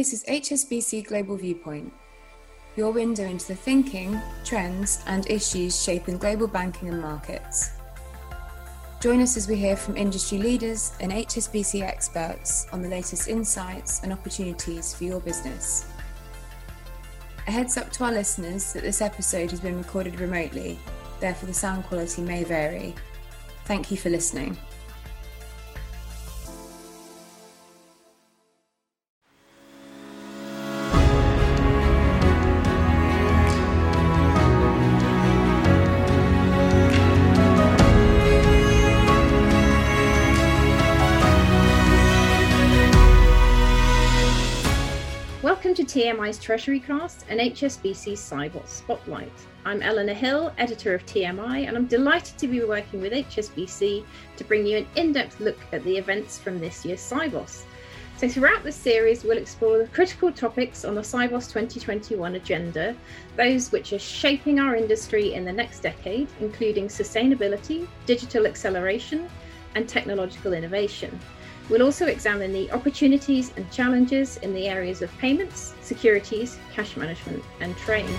This is HSBC Global Viewpoint, your window into the thinking, trends, and issues shaping global banking and markets. Join us as we hear from industry leaders and HSBC experts on the latest insights and opportunities for your business. A heads up to our listeners that this episode has been recorded remotely, therefore, the sound quality may vary. Thank you for listening. TMI's Treasury Cast and HSBC's Sibos Spotlight. I'm Eleanor Hill, editor of TMI, and I'm delighted to be working with HSBC to bring you an in depth look at the events from this year's Sibos. So, throughout this series, we'll explore the critical topics on the Sibos 2021 agenda, those which are shaping our industry in the next decade, including sustainability, digital acceleration, and technological innovation. We'll also examine the opportunities and challenges in the areas of payments, securities, cash management, and trade.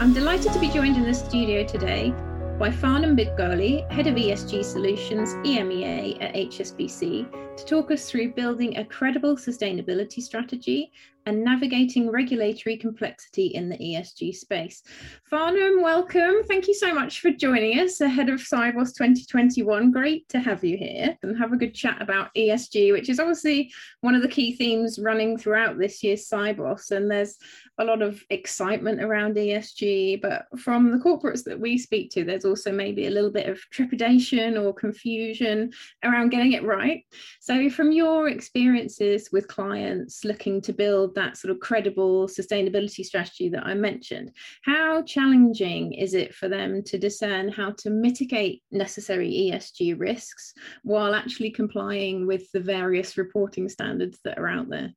I'm delighted to be joined in the studio today by Farnam Bidgoli, Head of ESG Solutions EMEA at HSBC, to talk us through building a credible sustainability strategy and navigating regulatory complexity in the ESG space. Farnam, welcome. Thank you so much for joining us ahead of Sibos 2021. Great to have you here and have a good chat about ESG, which is obviously one of the key themes running throughout this year's Sibos. And there's a lot of excitement around ESG, but from the corporates that we speak to, there's also maybe a little bit of trepidation or confusion around getting it right. So, from your experiences with clients looking to build that sort of credible sustainability strategy that I mentioned, how challenging is it for them to discern how to mitigate necessary ESG risks while actually complying with the various reporting standards that are out there?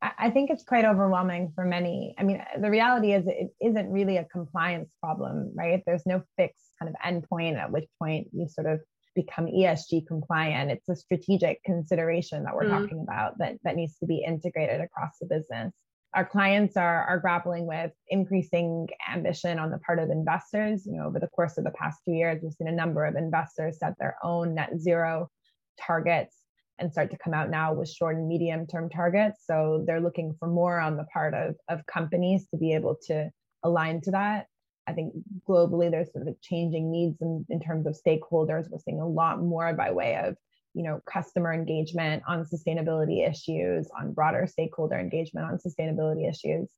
I think it's quite overwhelming for many. I mean, the reality is it isn't really a compliance problem, right? There's no fixed kind of endpoint at which point you sort of become ESG compliant. It's a strategic consideration that we're mm. talking about that, that needs to be integrated across the business. Our clients are, are grappling with increasing ambition on the part of investors. You know, over the course of the past two years, we've seen a number of investors set their own net zero targets and start to come out now with short and medium term targets. So they're looking for more on the part of, of companies to be able to align to that. I think globally there's sort of changing needs in, in terms of stakeholders. We're seeing a lot more by way of you know customer engagement on sustainability issues, on broader stakeholder engagement on sustainability issues.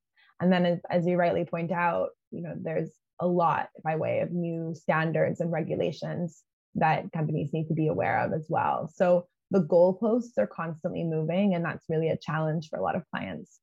And then as, as you rightly point out, you know, there's a lot by way of new standards and regulations that companies need to be aware of as well. So the goalposts are constantly moving, and that's really a challenge for a lot of clients.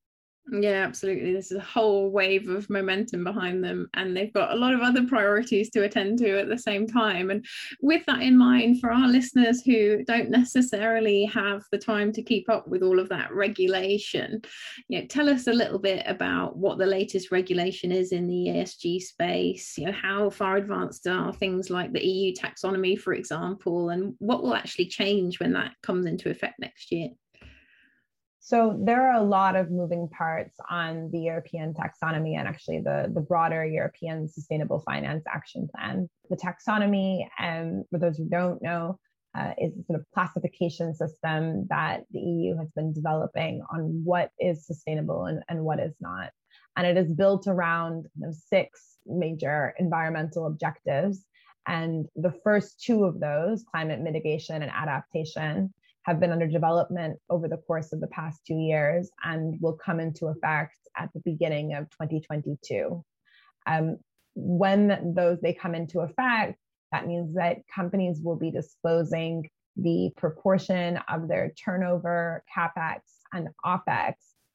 Yeah, absolutely. There's a whole wave of momentum behind them, and they've got a lot of other priorities to attend to at the same time. And with that in mind, for our listeners who don't necessarily have the time to keep up with all of that regulation, you know, tell us a little bit about what the latest regulation is in the ESG space. You know, how far advanced are things like the EU taxonomy, for example, and what will actually change when that comes into effect next year? So there are a lot of moving parts on the European taxonomy and actually the, the broader European Sustainable Finance Action Plan. The taxonomy, um, for those who don't know, uh, is a sort of classification system that the EU has been developing on what is sustainable and, and what is not. And it is built around you know, six major environmental objectives. And the first two of those, climate mitigation and adaptation, have been under development over the course of the past two years and will come into effect at the beginning of 2022. Um, when those they come into effect, that means that companies will be disclosing the proportion of their turnover, capex, and opex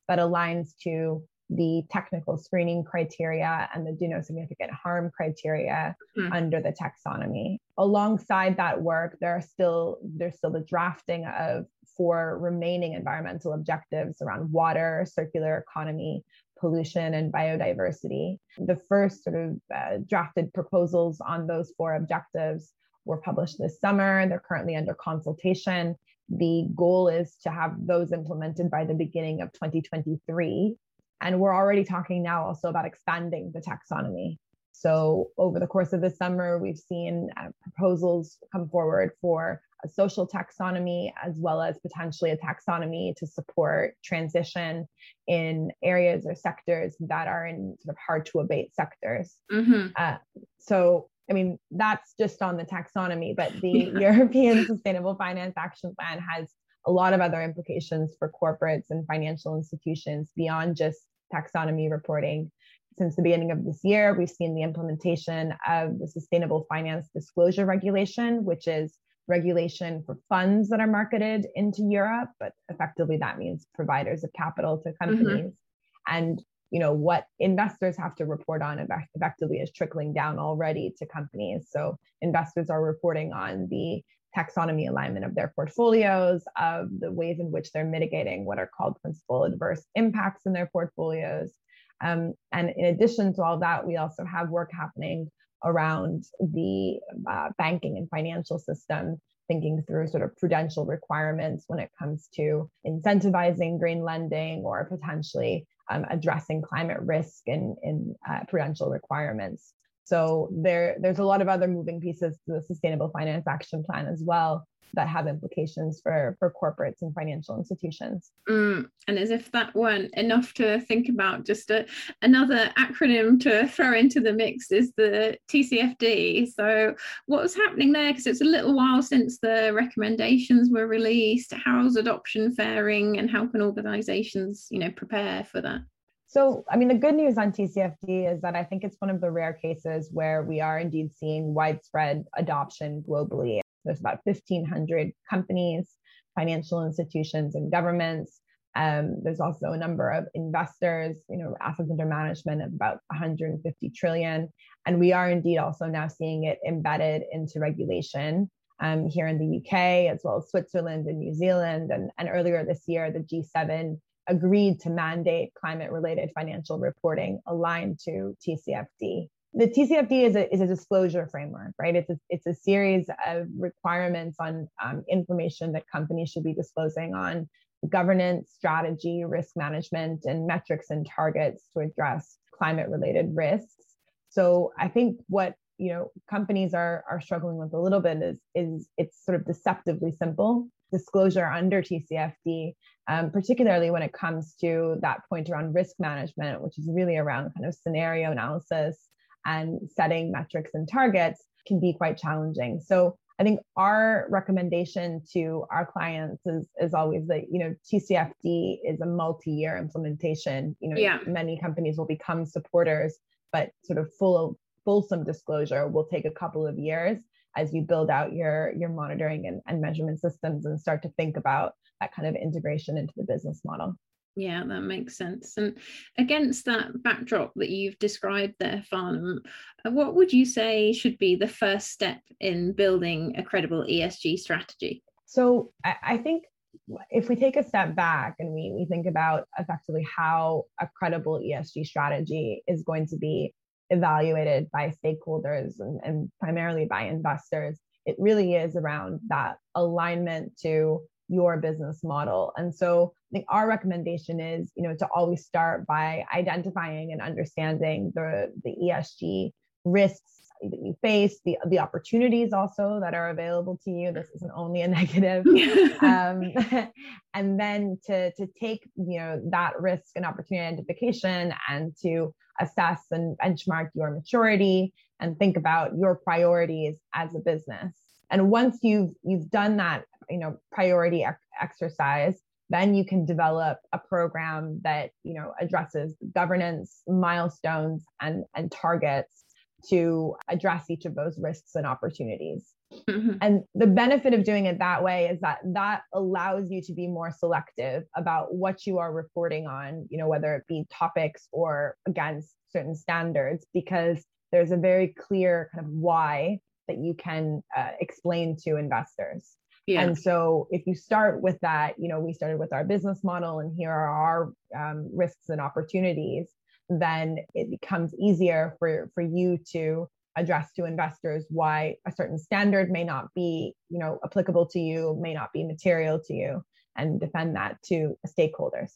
that aligns to the technical screening criteria and the do no significant harm criteria mm-hmm. under the taxonomy. Alongside that work, there are still there's still the drafting of four remaining environmental objectives around water, circular economy, pollution, and biodiversity. The first sort of uh, drafted proposals on those four objectives were published this summer. They're currently under consultation the goal is to have those implemented by the beginning of 2023. And we're already talking now also about expanding the taxonomy. So, over the course of the summer, we've seen uh, proposals come forward for a social taxonomy as well as potentially a taxonomy to support transition in areas or sectors that are in sort of hard to abate sectors. Mm-hmm. Uh, so, I mean, that's just on the taxonomy, but the. European Sustainable Finance Action Plan has a lot of other implications for corporates and financial institutions beyond just taxonomy reporting. Since the beginning of this year, we've seen the implementation of the Sustainable Finance Disclosure Regulation, which is regulation for funds that are marketed into Europe, but effectively that means providers of capital to mm-hmm. companies. Mm-hmm. And you know what investors have to report on effectively is trickling down already to companies. So investors are reporting on the taxonomy alignment of their portfolios, of the ways in which they're mitigating what are called principal adverse impacts in their portfolios. Um, and in addition to all that, we also have work happening around the uh, banking and financial system, thinking through sort of prudential requirements when it comes to incentivizing green lending or potentially um, addressing climate risk in, in uh, prudential requirements. So there, there's a lot of other moving pieces to the Sustainable Finance Action Plan as well that have implications for for corporates and financial institutions. Mm, and as if that weren't enough to think about, just a, another acronym to throw into the mix is the TCFD. So what's happening there? Because it's a little while since the recommendations were released. How's adoption faring, and how can organisations, you know, prepare for that? So, I mean, the good news on TCFD is that I think it's one of the rare cases where we are indeed seeing widespread adoption globally. There's about 1,500 companies, financial institutions, and governments. Um, there's also a number of investors, you know, assets under management of about 150 trillion. And we are indeed also now seeing it embedded into regulation um, here in the UK, as well as Switzerland and New Zealand. And, and earlier this year, the G7 agreed to mandate climate related financial reporting aligned to TCFD the TCFD is a, is a disclosure framework, right? It's a, it's a series of requirements on um, information that companies should be disclosing on governance, strategy, risk management, and metrics and targets to address climate related risks. So I think what you know companies are are struggling with a little bit is is it's sort of deceptively simple disclosure under TCFD, um, particularly when it comes to that point around risk management, which is really around kind of scenario analysis and setting metrics and targets can be quite challenging. So I think our recommendation to our clients is, is always that, you know, TCFD is a multi-year implementation. You know, yeah. many companies will become supporters, but sort of full fulsome disclosure will take a couple of years as you build out your your monitoring and, and measurement systems and start to think about that kind of integration into the business model. Yeah, that makes sense. And against that backdrop that you've described there, Farnam, uh, what would you say should be the first step in building a credible ESG strategy? So I, think if we take a step back and we, we think about effectively how a credible ESG strategy is going to be evaluated by stakeholders and, and primarily by investors, it really is around that alignment to your business model. And so I think our recommendation is, you know, to always start by identifying and understanding the, the ESG risks that you face, the the opportunities also that are available to you. This isn't only a negative. um, and then to to take you know that risk and opportunity identification and to assess and benchmark your maturity and think about your priorities as a business. And once you've you've done that you know priority ec- exercise then you can develop a program that you know addresses governance milestones and and targets to address each of those risks and opportunities mm-hmm. and the benefit of doing it that way is that that allows you to be more selective about what you are reporting on you know whether it be topics or against certain standards because there's a very clear kind of why that you can uh, explain to investors yeah. And so if you start with that, you know, we started with our business model and here are our um, risks and opportunities, then it becomes easier for, for you to address to investors why a certain standard may not be you know applicable to you may not be material to you and defend that to stakeholders.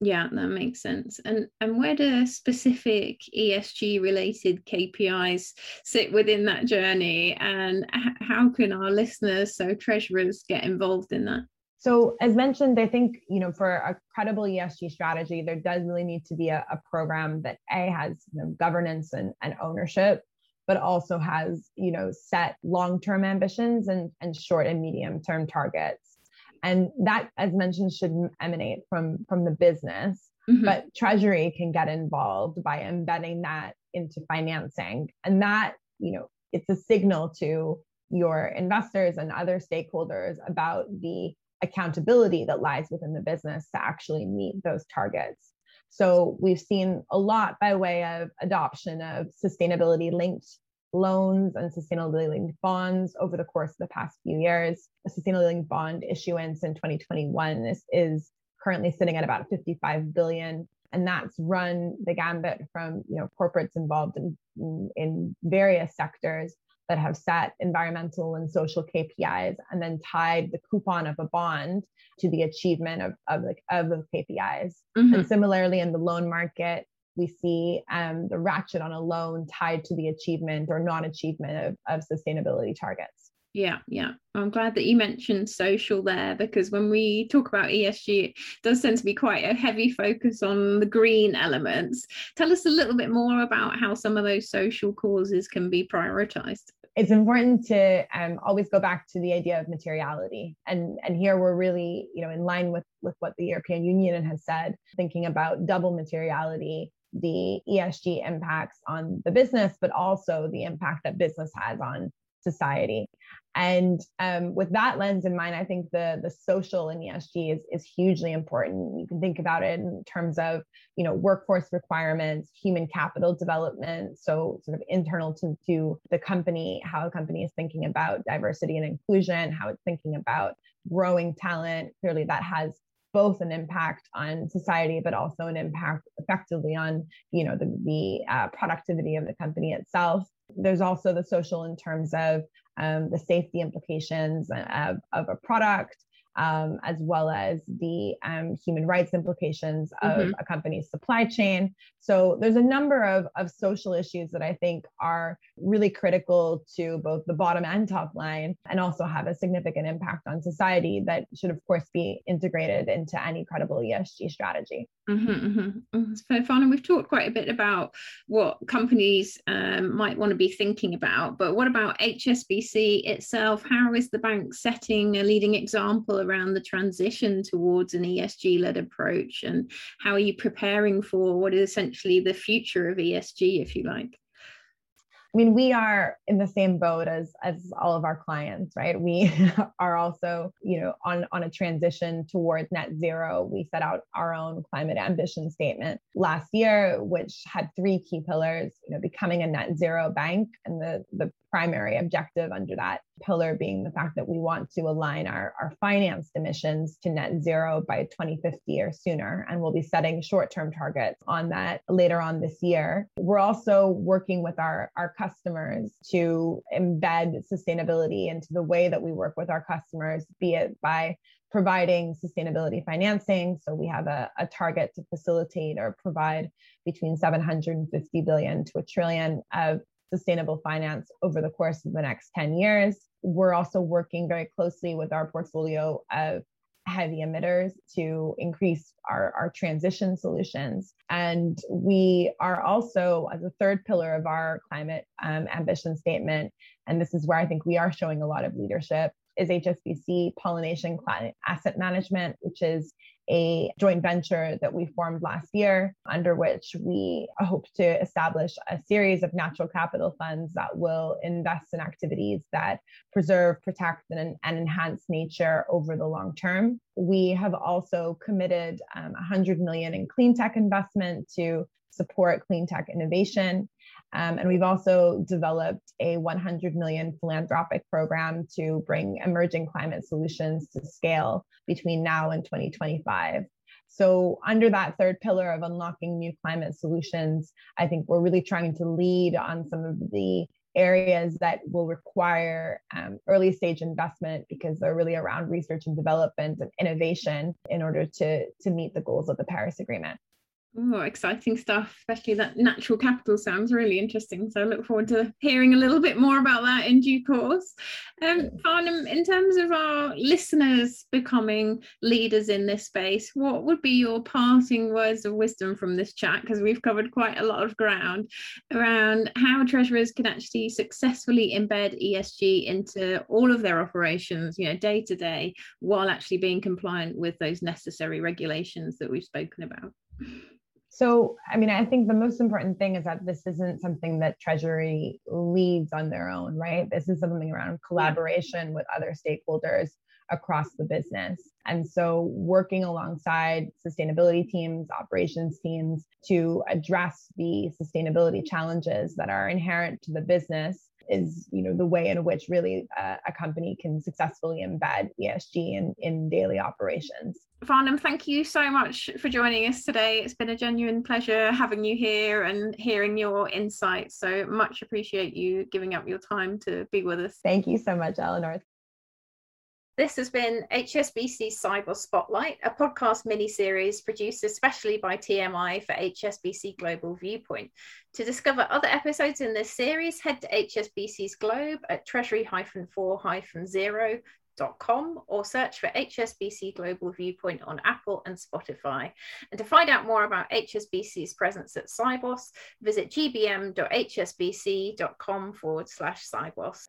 Yeah that makes sense. And and where do specific esg related kpis sit within that journey? And how can our listeners so treasurers get involved in that so as mentioned, I think, you know, for a credible ESG strategy, there does really need to be a, a program that A has you know, governance and, and ownership, but also has, you know, set long-term ambitions and, and short and medium-term targets. And that, as mentioned, should emanate from, from the business. Mm-hmm. But Treasury can get involved by embedding that into financing. And that, you know, it's a signal to your investors and other stakeholders about the accountability that lies within the business to actually meet those targets. So we've seen a lot by way of adoption of sustainability linked loans and sustainability linked bonds over the course of the past few years. A sustainability linked bond issuance in 2021 is, is currently sitting at about 55 billion and that's run the gambit from you know corporates involved in, in, in various sectors that have set environmental and social KPIs and then tied the coupon of a bond to the achievement of, of, the, of those KPIs. Mm-hmm. And similarly, in the loan market, we see um, the ratchet on a loan tied to the achievement or non achievement of, of sustainability targets. Yeah, yeah. I'm glad that you mentioned social there because when we talk about ESG, it does tend to be quite a heavy focus on the green elements. Tell us a little bit more about how some of those social causes can be prioritized. It's important to um, always go back to the idea of materiality, and and here we're really, you know, in line with with what the European Union has said, thinking about double materiality the ESG impacts on the business, but also the impact that business has on society. And um, with that lens in mind, I think the the social in ESG is is hugely important. You can think about it in terms of you know workforce requirements, human capital development, so sort of internal to, to the company, how a company is thinking about diversity and inclusion, how it's thinking about growing talent. Clearly, that has both an impact on society, but also an impact effectively on you know the, the uh, productivity of the company itself. There's also the social in terms of um, the safety implications of, of a product, um, as well as the um, human rights implications of mm-hmm. a company's supply chain. So there's a number of, of social issues that I think are really critical to both the bottom and top line and also have a significant impact on society that should, of course, be integrated into any credible ESG strategy. Mm-hmm, mm-hmm. So, Fana, we've talked quite a bit about what companies um, might want to be thinking about, but what about HSBC itself? How is the bank setting a leading example around the transition towards an ESG led approach? And how are you preparing for what is essentially the future of ESG, if you like? I mean, we are in the same boat as as all of our clients, right? We are also, you know, on on a transition towards net zero. We set out our own climate ambition statement last year, which had three key pillars, you know, becoming a net zero bank and the the primary objective under that pillar being the fact that we want to align our, our financed emissions to net zero by 2050 or sooner. And we'll be setting short term targets on that later on this year. We're also working with our, our customers to embed sustainability into the way that we work with our customers, be it by providing sustainability financing. So we have a, a, target to facilitate or provide between 750 billion to a trillion of sustainable finance over the course of the next 10 years. We're also working very closely with our portfolio of heavy emitters to increase our, our transition solutions. And we are also, as a third pillar of our climate um, ambition statement, and this is where I think we are showing a lot of leadership, is HSBC Pollination Asset Management, which is a joint venture that we formed last year, under which we hope to establish a series of natural capital funds that will invest in activities that preserve, protect, and, and enhance nature over the long term. We have also committed um, 100 million in clean tech investment to support clean tech innovation. Um, and we've also developed a 100 million philanthropic program to bring emerging climate solutions to scale between now and 2025. So, under that third pillar of unlocking new climate solutions, I think we're really trying to lead on some of the areas that will require um, early stage investment because they're really around research and development and innovation in order to, to meet the goals of the Paris Agreement. Oh, exciting stuff, especially that natural capital sounds really interesting. So I look forward to hearing a little bit more about that in due course. Um, Farnam, in terms of our listeners becoming leaders in this space, what would be your parting words of wisdom from this chat? Because we've covered quite a lot of ground around how treasurers can actually successfully embed ESG into all of their operations, you know, day to day, while actually being compliant with those necessary regulations that we've spoken about. So, I mean, I think the most important thing is that this isn't something that Treasury leads on their own, right? This is something around hmm. collaboration with other stakeholders across the business. And so, working alongside sustainability teams, operations teams to address the sustainability challenges that are inherent to the business is you know the way in which really uh, a company can successfully embed ESG in, in daily operations. Farnam, thank you so much for joining us today. It's been a genuine pleasure having you here and hearing your insights. So much appreciate you giving up your time to be with us. Thank you so much, Eleanor. This has been HSBC Sibos Spotlight, a podcast mini series produced especially by TMI for HSBC Global Viewpoint. To discover other episodes in this series, head to HSBC's Globe at treasury 4 0 Com or search for HSBC Global Viewpoint on Apple and Spotify. And to find out more about HSBC's presence at Sibos, visit gbm.hsbc.com forward slash Sibos.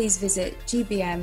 please visit gbm.hsbc.com.